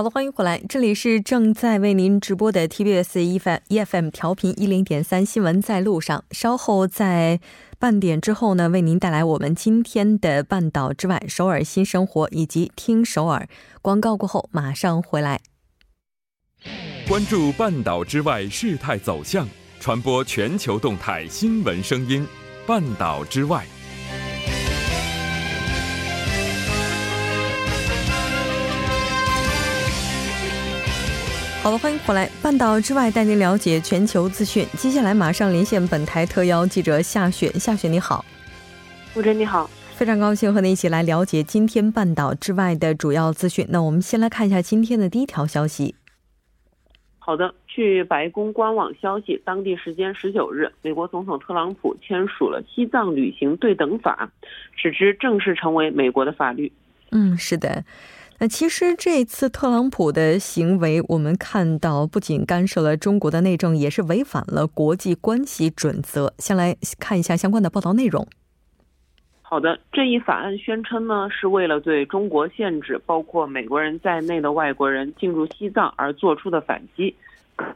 好的，欢迎回来，这里是正在为您直播的 TBS EFM 调频一零点三新闻在路上。稍后在半点之后呢，为您带来我们今天的半岛之外、首尔新生活以及听首尔广告过后马上回来。关注半岛之外事态走向，传播全球动态新闻声音。半岛之外。好的，欢迎回来。半岛之外，带您了解全球资讯。接下来马上连线本台特邀记者夏雪。夏雪，你好。吴真，你好。非常高兴和您一起来了解今天半岛之外的主要资讯。那我们先来看一下今天的第一条消息。好的，据白宫官网消息，当地时间十九日，美国总统特朗普签署了西藏旅行对等法，使之正式成为美国的法律。嗯，是的。那其实这次特朗普的行为，我们看到不仅干涉了中国的内政，也是违反了国际关系准则。先来看一下相关的报道内容。好的，这一法案宣称呢，是为了对中国限制包括美国人在内的外国人进入西藏而做出的反击。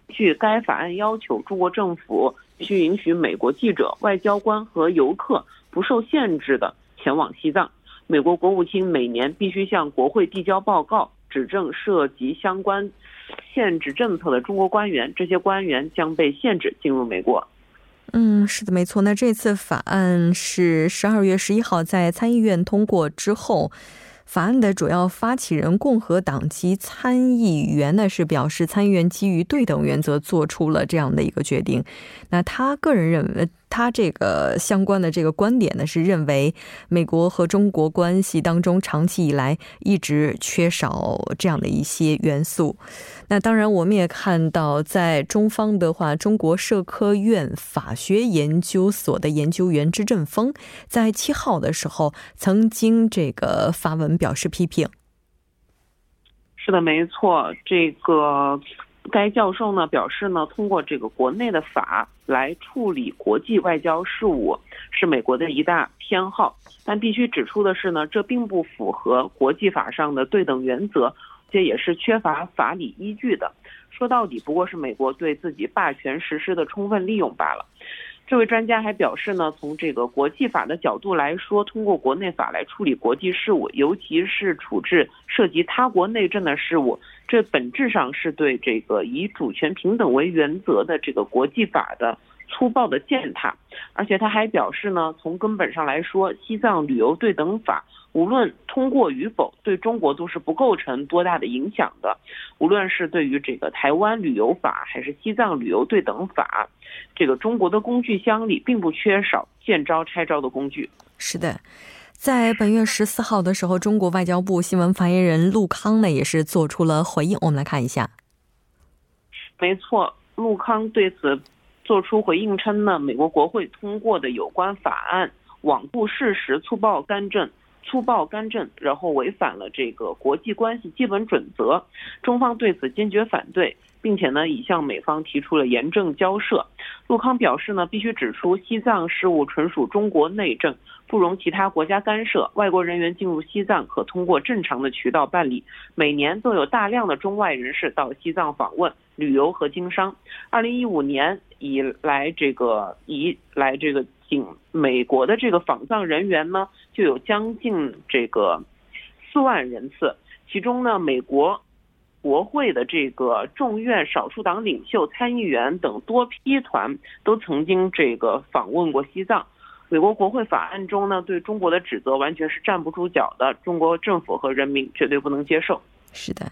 据该法案要求，中国政府必须允许美国记者、外交官和游客不受限制的前往西藏。美国国务卿每年必须向国会递交报告，指证涉及相关限制政策的中国官员，这些官员将被限制进入美国。嗯，是的，没错。那这次法案是十二月十一号在参议院通过之后。法案的主要发起人共和党籍参议员呢是表示，参议员基于对等原则做出了这样的一个决定。那他个人认为，他这个相关的这个观点呢是认为，美国和中国关系当中长期以来一直缺少这样的一些元素。那当然，我们也看到，在中方的话，中国社科院法学研究所的研究员支振峰在七号的时候曾经这个发文表示批评。是的，没错，这个该教授呢表示呢，通过这个国内的法来处理国际外交事务是美国的一大偏好，但必须指出的是呢，这并不符合国际法上的对等原则。这也是缺乏法理依据的，说到底不过是美国对自己霸权实施的充分利用罢了。这位专家还表示呢，从这个国际法的角度来说，通过国内法来处理国际事务，尤其是处置涉及他国内政的事务，这本质上是对这个以主权平等为原则的这个国际法的粗暴的践踏。而且他还表示呢，从根本上来说，西藏旅游对等法。无论通过与否，对中国都是不构成多大的影响的。无论是对于这个台湾旅游法，还是西藏旅游对等法，这个中国的工具箱里并不缺少见招拆招的工具。是的，在本月十四号的时候，中国外交部新闻发言人陆康呢也是做出了回应。我们来看一下。没错，陆康对此作出回应称呢，美国国会通过的有关法案罔顾事实，粗暴干政。粗暴干政，然后违反了这个国际关系基本准则，中方对此坚决反对，并且呢已向美方提出了严正交涉。陆康表示呢，必须指出西藏事务纯属中国内政，不容其他国家干涉。外国人员进入西藏可通过正常的渠道办理，每年都有大量的中外人士到西藏访问、旅游和经商。二零一五年以来，这个以来这个。美国的这个访藏人员呢，就有将近这个四万人次，其中呢，美国国会的这个众院少数党领袖、参议员等多批团都曾经这个访问过西藏。美国国会法案中呢，对中国的指责完全是站不住脚的，中国政府和人民绝对不能接受。是的。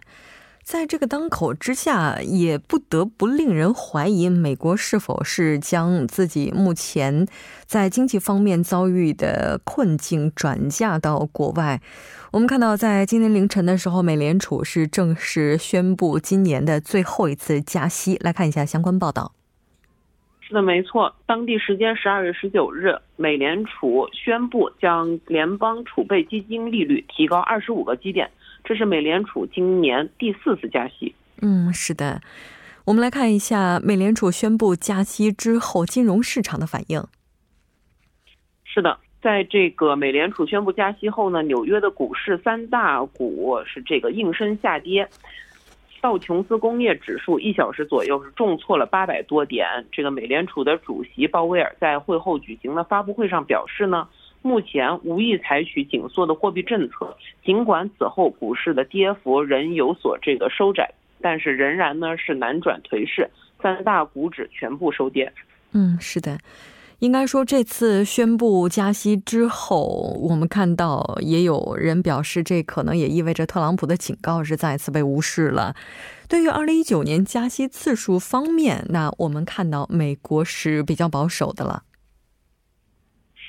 在这个当口之下，也不得不令人怀疑，美国是否是将自己目前在经济方面遭遇的困境转嫁到国外。我们看到，在今天凌晨的时候，美联储是正式宣布今年的最后一次加息。来看一下相关报道。是的，没错。当地时间十二月十九日，美联储宣布将联邦储备基金利率提高二十五个基点，这是美联储今年第四次加息。嗯，是的。我们来看一下美联储宣布加息之后金融市场的反应。是的，在这个美联储宣布加息后呢，纽约的股市三大股是这个应声下跌。道琼斯工业指数一小时左右是重挫了八百多点。这个美联储的主席鲍威尔在会后举行的发布会上表示呢，目前无意采取紧缩的货币政策。尽管此后股市的跌幅仍有所这个收窄。但是仍然呢是难转颓势，三大股指全部收跌。嗯，是的，应该说这次宣布加息之后，我们看到也有人表示，这可能也意味着特朗普的警告是再次被无视了。对于二零一九年加息次数方面，那我们看到美国是比较保守的了。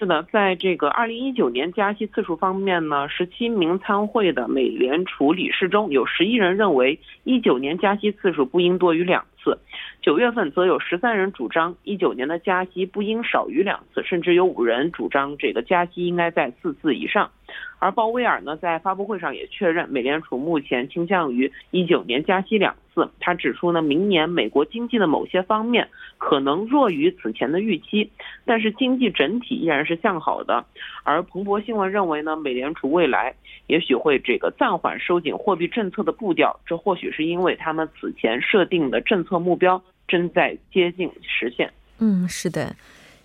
是的，在这个二零一九年加息次数方面呢，十七名参会的美联储理事中有十一人认为一九年加息次数不应多于两次，九月份则有十三人主张一九年的加息不应少于两次，甚至有五人主张这个加息应该在四次以上。而鲍威尔呢，在发布会上也确认，美联储目前倾向于一九年加息两次。他指出呢，明年美国经济的某些方面可能弱于此前的预期，但是经济整体依然是向好的。而彭博新闻认为呢，美联储未来也许会这个暂缓收紧货币政策的步调，这或许是因为他们此前设定的政策目标正在接近实现。嗯，是的。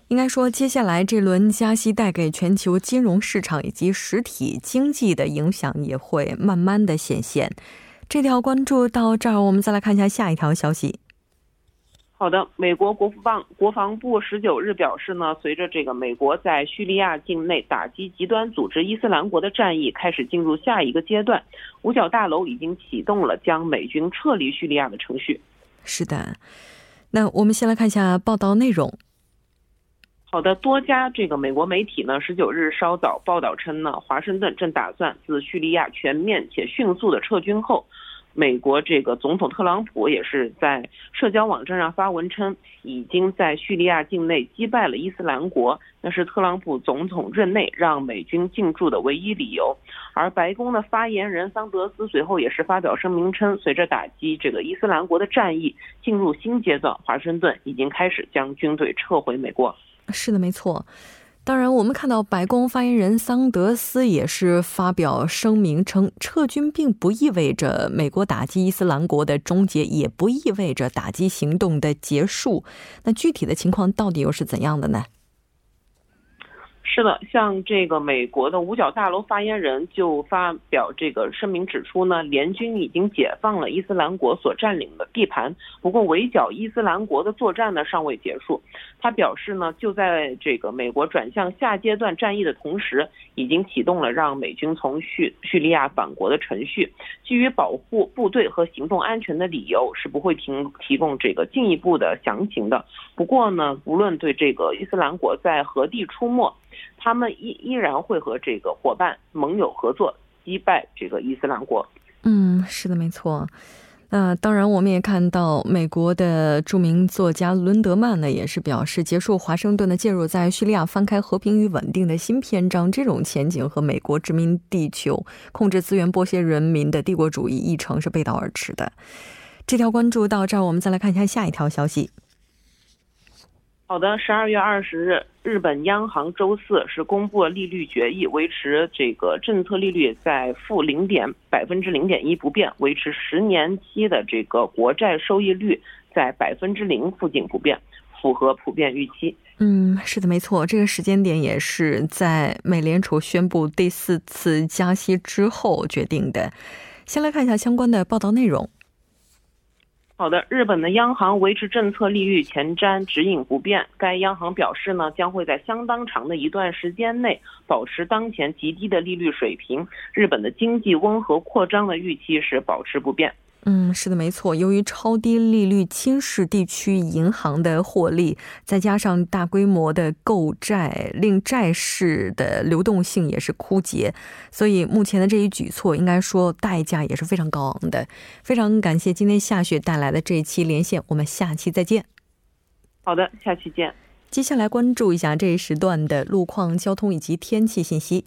应该说，接下来这轮加息带给全球金融市场以及实体经济的影响也会慢慢的显现。这条关注到这儿，我们再来看一下下一条消息。好的，美国国防国防部十九日表示呢，随着这个美国在叙利亚境内打击极端组织伊斯兰国的战役开始进入下一个阶段，五角大楼已经启动了将美军撤离叙利亚的程序。是的，那我们先来看一下报道内容。好的，多家这个美国媒体呢，十九日稍早报道称呢，华盛顿正打算自叙利亚全面且迅速的撤军后，美国这个总统特朗普也是在社交网站上发文称，已经在叙利亚境内击败了伊斯兰国，那是特朗普总统任内让美军进驻的唯一理由。而白宫的发言人桑德斯随后也是发表声明称，随着打击这个伊斯兰国的战役进入新阶段，华盛顿已经开始将军队撤回美国。是的，没错。当然，我们看到白宫发言人桑德斯也是发表声明称，撤军并不意味着美国打击伊斯兰国的终结，也不意味着打击行动的结束。那具体的情况到底又是怎样的呢？是的，像这个美国的五角大楼发言人就发表这个声明指出呢，联军已经解放了伊斯兰国所占领的地盘，不过围剿伊斯兰国的作战呢尚未结束。他表示呢，就在这个美国转向下阶段战役的同时，已经启动了让美军从叙叙利亚返国的程序。基于保护部队和行动安全的理由，是不会提提供这个进一步的详情的。不过呢，无论对这个伊斯兰国在何地出没。他们依依然会和这个伙伴盟友合作，击败这个伊斯兰国。嗯，是的，没错。那当然，我们也看到美国的著名作家伦德曼呢，也是表示，结束华盛顿的介入，在叙利亚翻开和平与稳定的新篇章。这种前景和美国殖民地球、控制资源、剥削人民的帝国主义议程是背道而驰的。这条关注到这儿，我们再来看一下下一条消息。好的，十二月二十日，日本央行周四是公布了利率决议，维持这个政策利率在负零点百分之零点一不变，维持十年期的这个国债收益率在百分之零附近不变，符合普遍预期。嗯，是的，没错，这个时间点也是在美联储宣布第四次加息之后决定的。先来看一下相关的报道内容。好的，日本的央行维持政策利率前瞻指引不变。该央行表示呢，将会在相当长的一段时间内保持当前极低的利率水平。日本的经济温和扩张的预期是保持不变。嗯，是的，没错。由于超低利率侵蚀地区银行的获利，再加上大规模的购债，令债市的流动性也是枯竭，所以目前的这一举措，应该说代价也是非常高昂的。非常感谢今天夏雪带来的这一期连线，我们下期再见。好的，下期见。接下来关注一下这一时段的路况、交通以及天气信息。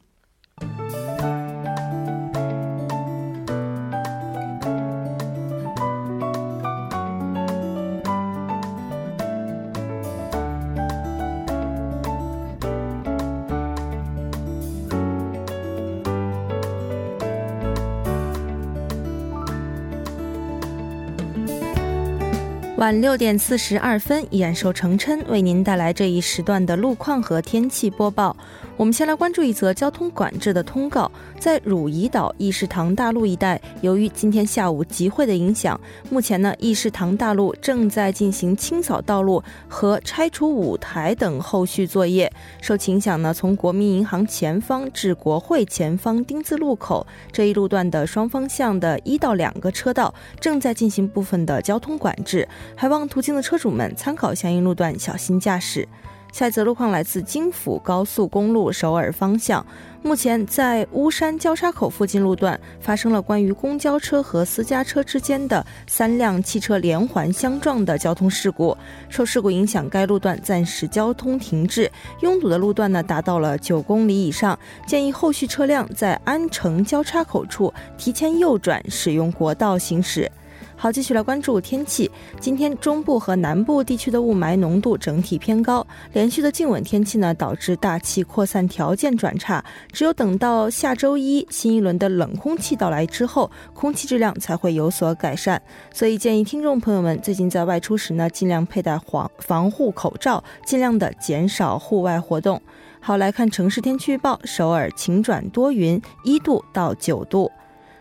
晚六点四十二分，依然受成琛为您带来这一时段的路况和天气播报。我们先来关注一则交通管制的通告，在汝矣岛议事堂大路一带，由于今天下午集会的影响，目前呢议事堂大路正在进行清扫道路和拆除舞台等后续作业。受其影响呢，从国民银行前方至国会前方丁字路口这一路段的双方向的一到两个车道正在进行部分的交通管制，还望途经的车主们参考相应路段，小心驾驶。下一则路况来自京釜高速公路首尔方向，目前在巫山交叉口附近路段发生了关于公交车和私家车之间的三辆汽车连环相撞的交通事故。受事故影响，该路段暂时交通停滞，拥堵的路段呢达到了九公里以上，建议后续车辆在安城交叉口处提前右转，使用国道行驶。好，继续来关注天气。今天中部和南部地区的雾霾浓度整体偏高，连续的静稳天气呢，导致大气扩散条件转差。只有等到下周一新一轮的冷空气到来之后，空气质量才会有所改善。所以建议听众朋友们最近在外出时呢，尽量佩戴防防护口罩，尽量的减少户外活动。好，来看城市天气预报：首尔晴转多云，一度到九度。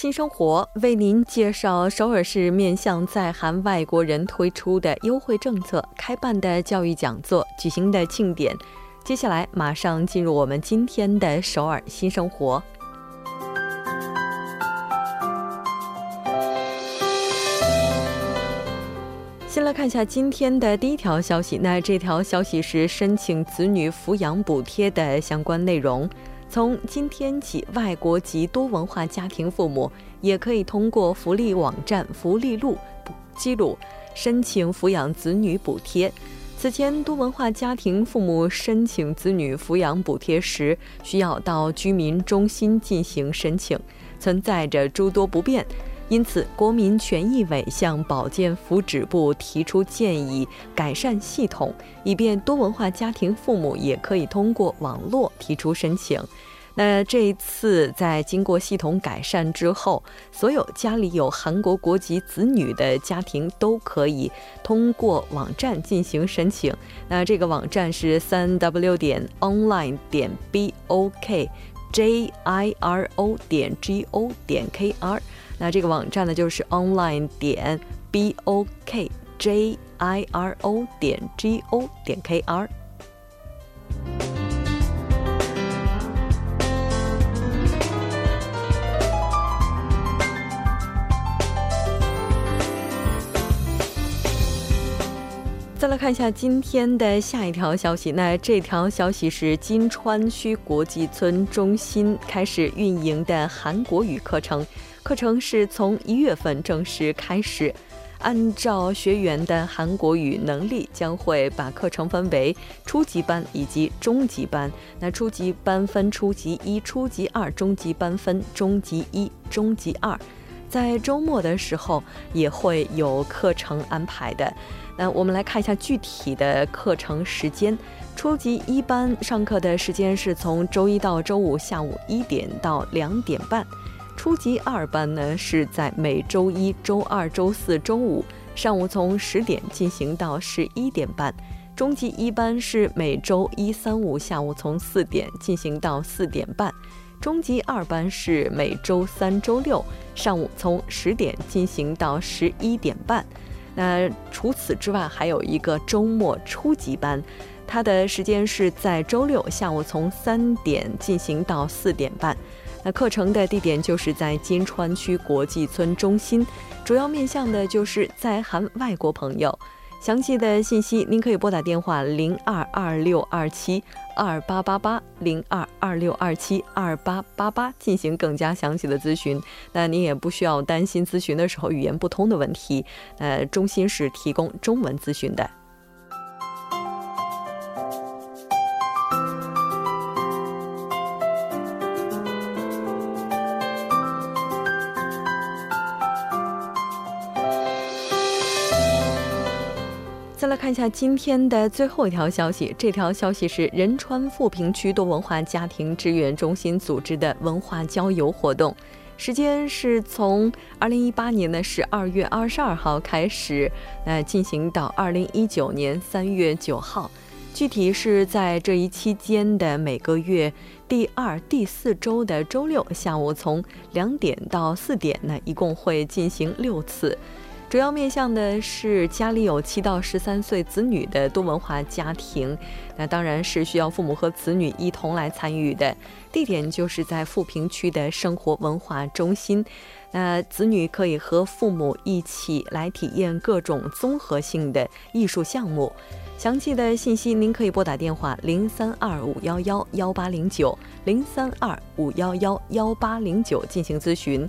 新生活为您介绍首尔市面向在韩外国人推出的优惠政策、开办的教育讲座、举行的庆典。接下来马上进入我们今天的首尔新生活。先来看一下今天的第一条消息，那这条消息是申请子女抚养补贴的相关内容。从今天起，外国籍多文化家庭父母也可以通过福利网站“福利录”记录申请抚养子女补贴。此前，多文化家庭父母申请子女抚养补贴时，需要到居民中心进行申请，存在着诸多不便。因此，国民权益委向保健福祉部提出建议，改善系统，以便多文化家庭父母也可以通过网络提出申请。那这一次在经过系统改善之后，所有家里有韩国国籍子女的家庭都可以通过网站进行申请。那这个网站是三 w 点 online 点 b o k j i r o 点 g o 点 k r。那这个网站呢，就是 online 点 b o k j i r o 点 g o 点 k r。再来看一下今天的下一条消息，那这条消息是金川区国际村中心开始运营的韩国语课程。课程是从一月份正式开始，按照学员的韩国语能力，将会把课程分为初级班以及中级班。那初级班分初级一、初级二，中级班分中级一、中级二。在周末的时候也会有课程安排的。那我们来看一下具体的课程时间。初级一班上课的时间是从周一到周五下午一点到两点半。初级二班呢是在每周一周二、周四周五上午从十点进行到十一点半，中级一班是每周一三五下午从四点进行到四点半，中级二班是每周三周六上午从十点进行到十一点半。那除此之外，还有一个周末初级班。它的时间是在周六下午从三点进行到四点半。那课程的地点就是在金川区国际村中心，主要面向的就是在韩外国朋友。详细的信息，您可以拨打电话零二二六二七二八八八零二二六二七二八八八进行更加详细的咨询。那您也不需要担心咨询的时候语言不通的问题，呃，中心是提供中文咨询的。来看一下今天的最后一条消息，这条消息是仁川富平区多文化家庭支援中心组织的文化郊游活动，时间是从二零一八年的十二月二十二号开始，呃，进行到二零一九年三月九号，具体是在这一期间的每个月第二、第四周的周六下午从两点到四点，那一共会进行六次。主要面向的是家里有七到十三岁子女的多文化家庭，那当然是需要父母和子女一同来参与的。地点就是在富平区的生活文化中心，那子女可以和父母一起来体验各种综合性的艺术项目。详细的信息您可以拨打电话零三二五幺幺幺八零九零三二五幺幺幺八零九进行咨询。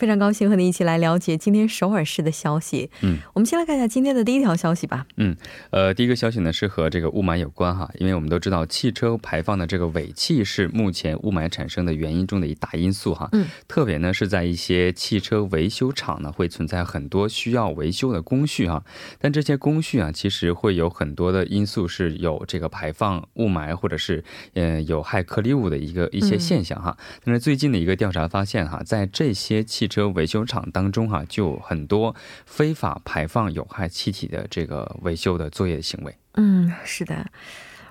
非常高兴和你一起来了解今天首尔市的消息。嗯，我们先来看一下今天的第一条消息吧。嗯，呃，第一个消息呢是和这个雾霾有关哈，因为我们都知道汽车排放的这个尾气是目前雾霾产生的原因中的一大因素哈。嗯，特别呢是在一些汽车维修厂呢会存在很多需要维修的工序哈，但这些工序啊其实会有很多的因素是有这个排放雾霾或者是嗯有害颗粒物的一个一些现象哈。但是最近的一个调查发现哈，在这些汽车维修厂当中哈，就很多非法排放有害气体的这个维修的作业行为。嗯，是的。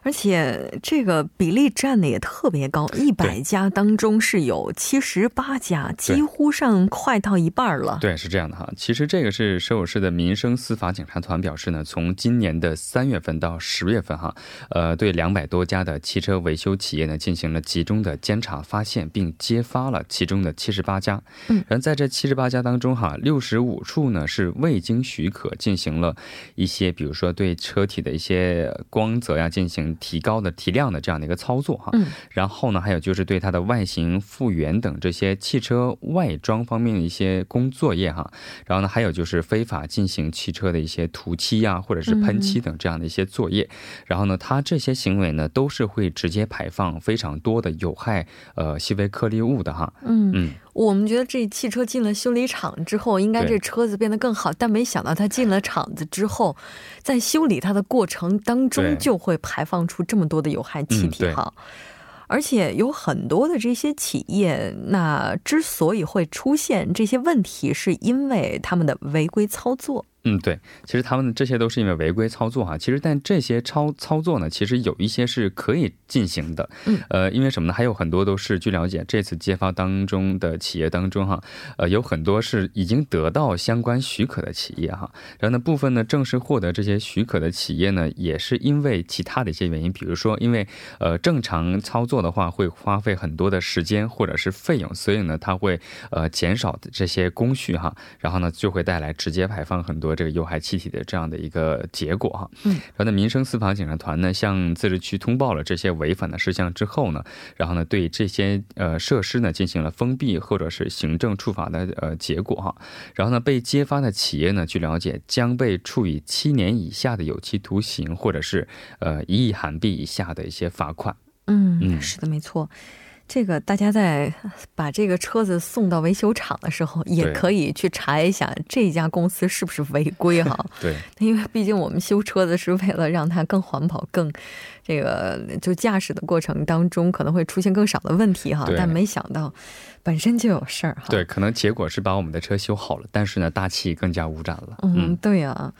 而且这个比例占的也特别高，一百家当中是有七十八家，几乎上快到一半了。对，是这样的哈。其实这个是首尔市的民生司法警察团表示呢，从今年的三月份到十月份哈，呃，对两百多家的汽车维修企业呢进行了集中的监察，发现并揭发了其中的七十八家。嗯，然后在这七十八家当中哈，六十五处呢是未经许可进行了一些，比如说对车体的一些光泽呀进行。提高的提亮的这样的一个操作哈，嗯，然后呢，还有就是对它的外形复原等这些汽车外装方面的一些工作业哈，然后呢，还有就是非法进行汽车的一些涂漆呀，或者是喷漆等这样的一些作业，然后呢，它这些行为呢，都是会直接排放非常多的有害呃细微颗粒物的哈，嗯。嗯。我们觉得这汽车进了修理厂之后，应该这车子变得更好，但没想到它进了厂子之后，在修理它的过程当中就会排放出这么多的有害气体哈。而且有很多的这些企业，那之所以会出现这些问题，是因为他们的违规操作。嗯，对，其实他们这些都是因为违规操作哈。其实，但这些操操作呢，其实有一些是可以进行的。嗯，呃，因为什么呢？还有很多都是据了解，这次揭发当中的企业当中哈，呃，有很多是已经得到相关许可的企业哈。然后呢，部分呢正式获得这些许可的企业呢，也是因为其他的一些原因，比如说因为呃正常操作的话会花费很多的时间或者是费用，所以呢，它会呃减少这些工序哈。然后呢，就会带来直接排放很多。多这个有害气体的这样的一个结果哈。嗯，然后呢，民生司法警察团呢向自治区通报了这些违反的事项之后呢，然后呢对这些呃设施呢进行了封闭或者是行政处罚的呃结果哈。然后呢被揭发的企业呢，据了解将被处以七年以下的有期徒刑或者是呃一亿韩币以下的一些罚款。嗯嗯，是的，没错。这个大家在 把这个车子送到维修厂的时候，也可以去查一下这家公司是不是违规哈。对，因为毕竟我们修车子是为了让它更环保、更这个就驾驶的过程当中可能会出现更少的问题哈。但没想到本身就有事儿哈。对，可能结果是把我们的车修好了，但是呢，大气更加污染了。嗯，对呀。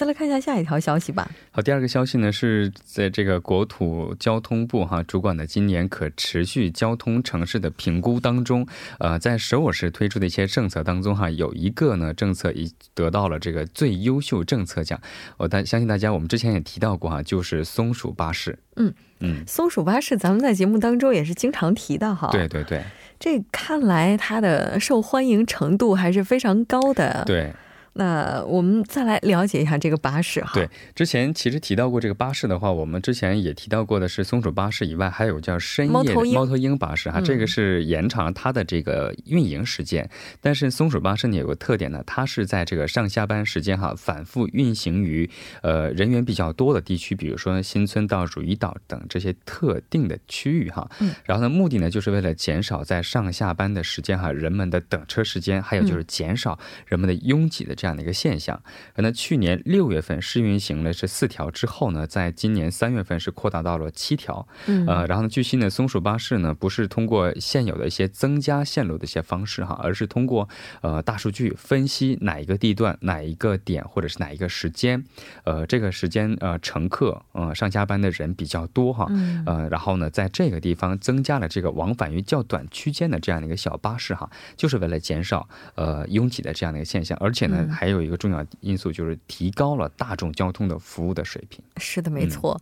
再来看一下下一条消息吧。好，第二个消息呢是在这个国土交通部哈主管的今年可持续交通城市的评估当中，呃，在首尔市推出的一些政策当中哈，有一个呢政策已得到了这个最优秀政策奖。我大相信大家我们之前也提到过哈，就是松鼠巴士。嗯嗯，松鼠巴士咱们在节目当中也是经常提到哈。对对对，这看来它的受欢迎程度还是非常高的。对。那我们再来了解一下这个巴士哈。对，之前其实提到过这个巴士的话，我们之前也提到过的是松鼠巴士以外，还有叫深夜猫头鹰巴士哈，这个是延长它的这个运营时间。但是松鼠巴士呢有个特点呢，它是在这个上下班时间哈反复运行于呃人员比较多的地区，比如说新村到汝矣岛等这些特定的区域哈。嗯。然后呢，目的呢就是为了减少在上下班的时间哈人们的等车时间，还有就是减少人们的拥挤的。这样的一个现象，那去年六月份试运行了是四条之后呢，在今年三月份是扩大到了七条。嗯，呃，然后呢，据悉呢，松鼠巴士呢不是通过现有的一些增加线路的一些方式哈，而是通过呃大数据分析哪一个地段、哪一个点或者是哪一个时间，呃，这个时间呃乘客呃上下班的人比较多哈，呃，然后呢，在这个地方增加了这个往返于较短区间的这样的一个小巴士哈，就是为了减少呃拥挤的这样的一个现象，而且呢。还有一个重要因素就是提高了大众交通的服务的水平。是的，没错。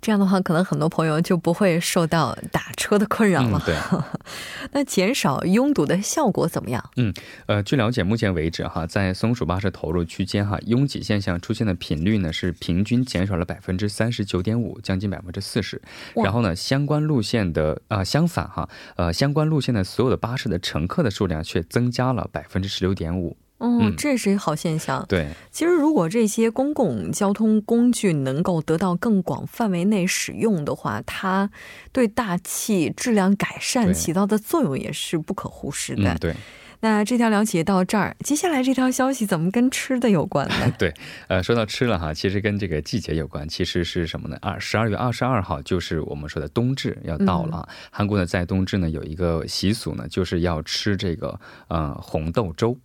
这样的话，可能很多朋友就不会受到打车的困扰了。对，那减少拥堵的效果怎么样？嗯，呃，据了解，目前为止哈，在松鼠巴士投入区间哈，拥挤现象出现的频率呢是平均减少了百分之三十九点五，将近百分之四十。然后呢，相关路线的啊，相反哈，呃，相关路线的所有的巴士的乘客的数量却增加了百分之十六点五。嗯，这是一个好现象。对，其实如果这些公共交通工具能够得到更广范围内使用的话，它对大气质量改善起到的作用也是不可忽视的。对。那这条了解到这儿，接下来这条消息怎么跟吃的有关呢？对，呃，说到吃了哈，其实跟这个季节有关，其实是什么呢？二十二月二十二号就是我们说的冬至要到了。韩国呢，在冬至呢有一个习俗呢，就是要吃这个呃红豆粥。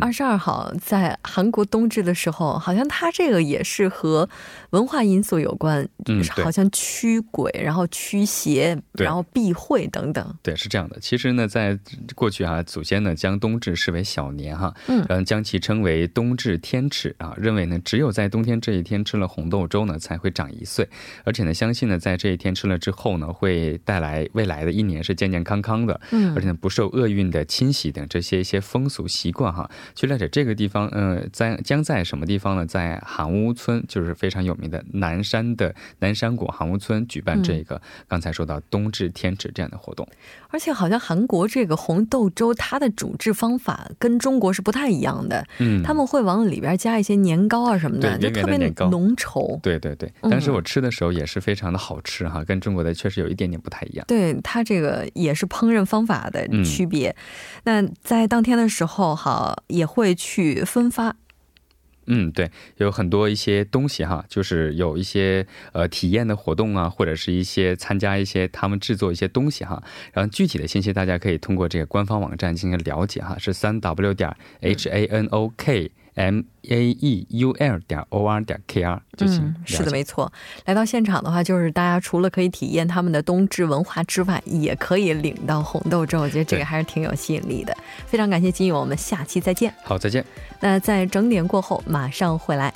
二十二号在韩国冬至的时候，好像它这个也是和文化因素有关，嗯，好像驱鬼，然后驱邪，然后避讳等等。对，是这样的。其实呢，在过去啊，祖先呢将冬至视为小年哈，嗯，然后将其称为冬至天尺啊，认为呢只有在冬天这一天吃了红豆粥呢才会长一岁，而且呢相信呢在这一天吃了之后呢会带来未来的一年是健健康康的，嗯，而且呢不受厄运的侵袭等这些一些风俗习惯。哈，去了解这个地方，嗯，在将在什么地方呢？在韩屋村，就是非常有名的南山的南山谷韩屋村举办这个刚才说到冬至天池这样的活动。而且好像韩国这个红豆粥，它的煮制方法跟中国是不太一样的。嗯，他们会往里边加一些年糕啊什么的，就特别浓稠。对对对，但是我吃的时候也是非常的好吃哈，跟中国的确实有一点点不太一样。对它这个也是烹饪方法的区别。那在当天的时候哈，也会去分发。嗯，对，有很多一些东西哈，就是有一些呃体验的活动啊，或者是一些参加一些他们制作一些东西哈。然后具体的信息大家可以通过这个官方网站进行了解哈，是三 w 点 h a n o k。M a e u l 点 o r 点 k r 就行。是的，没错。来到现场的话，就是大家除了可以体验他们的冬至文化之外，也可以领到红豆粥。我觉得这个还是挺有吸引力的。非常感谢金勇，我们下期再见。好，再见。那在整点过后马上回来。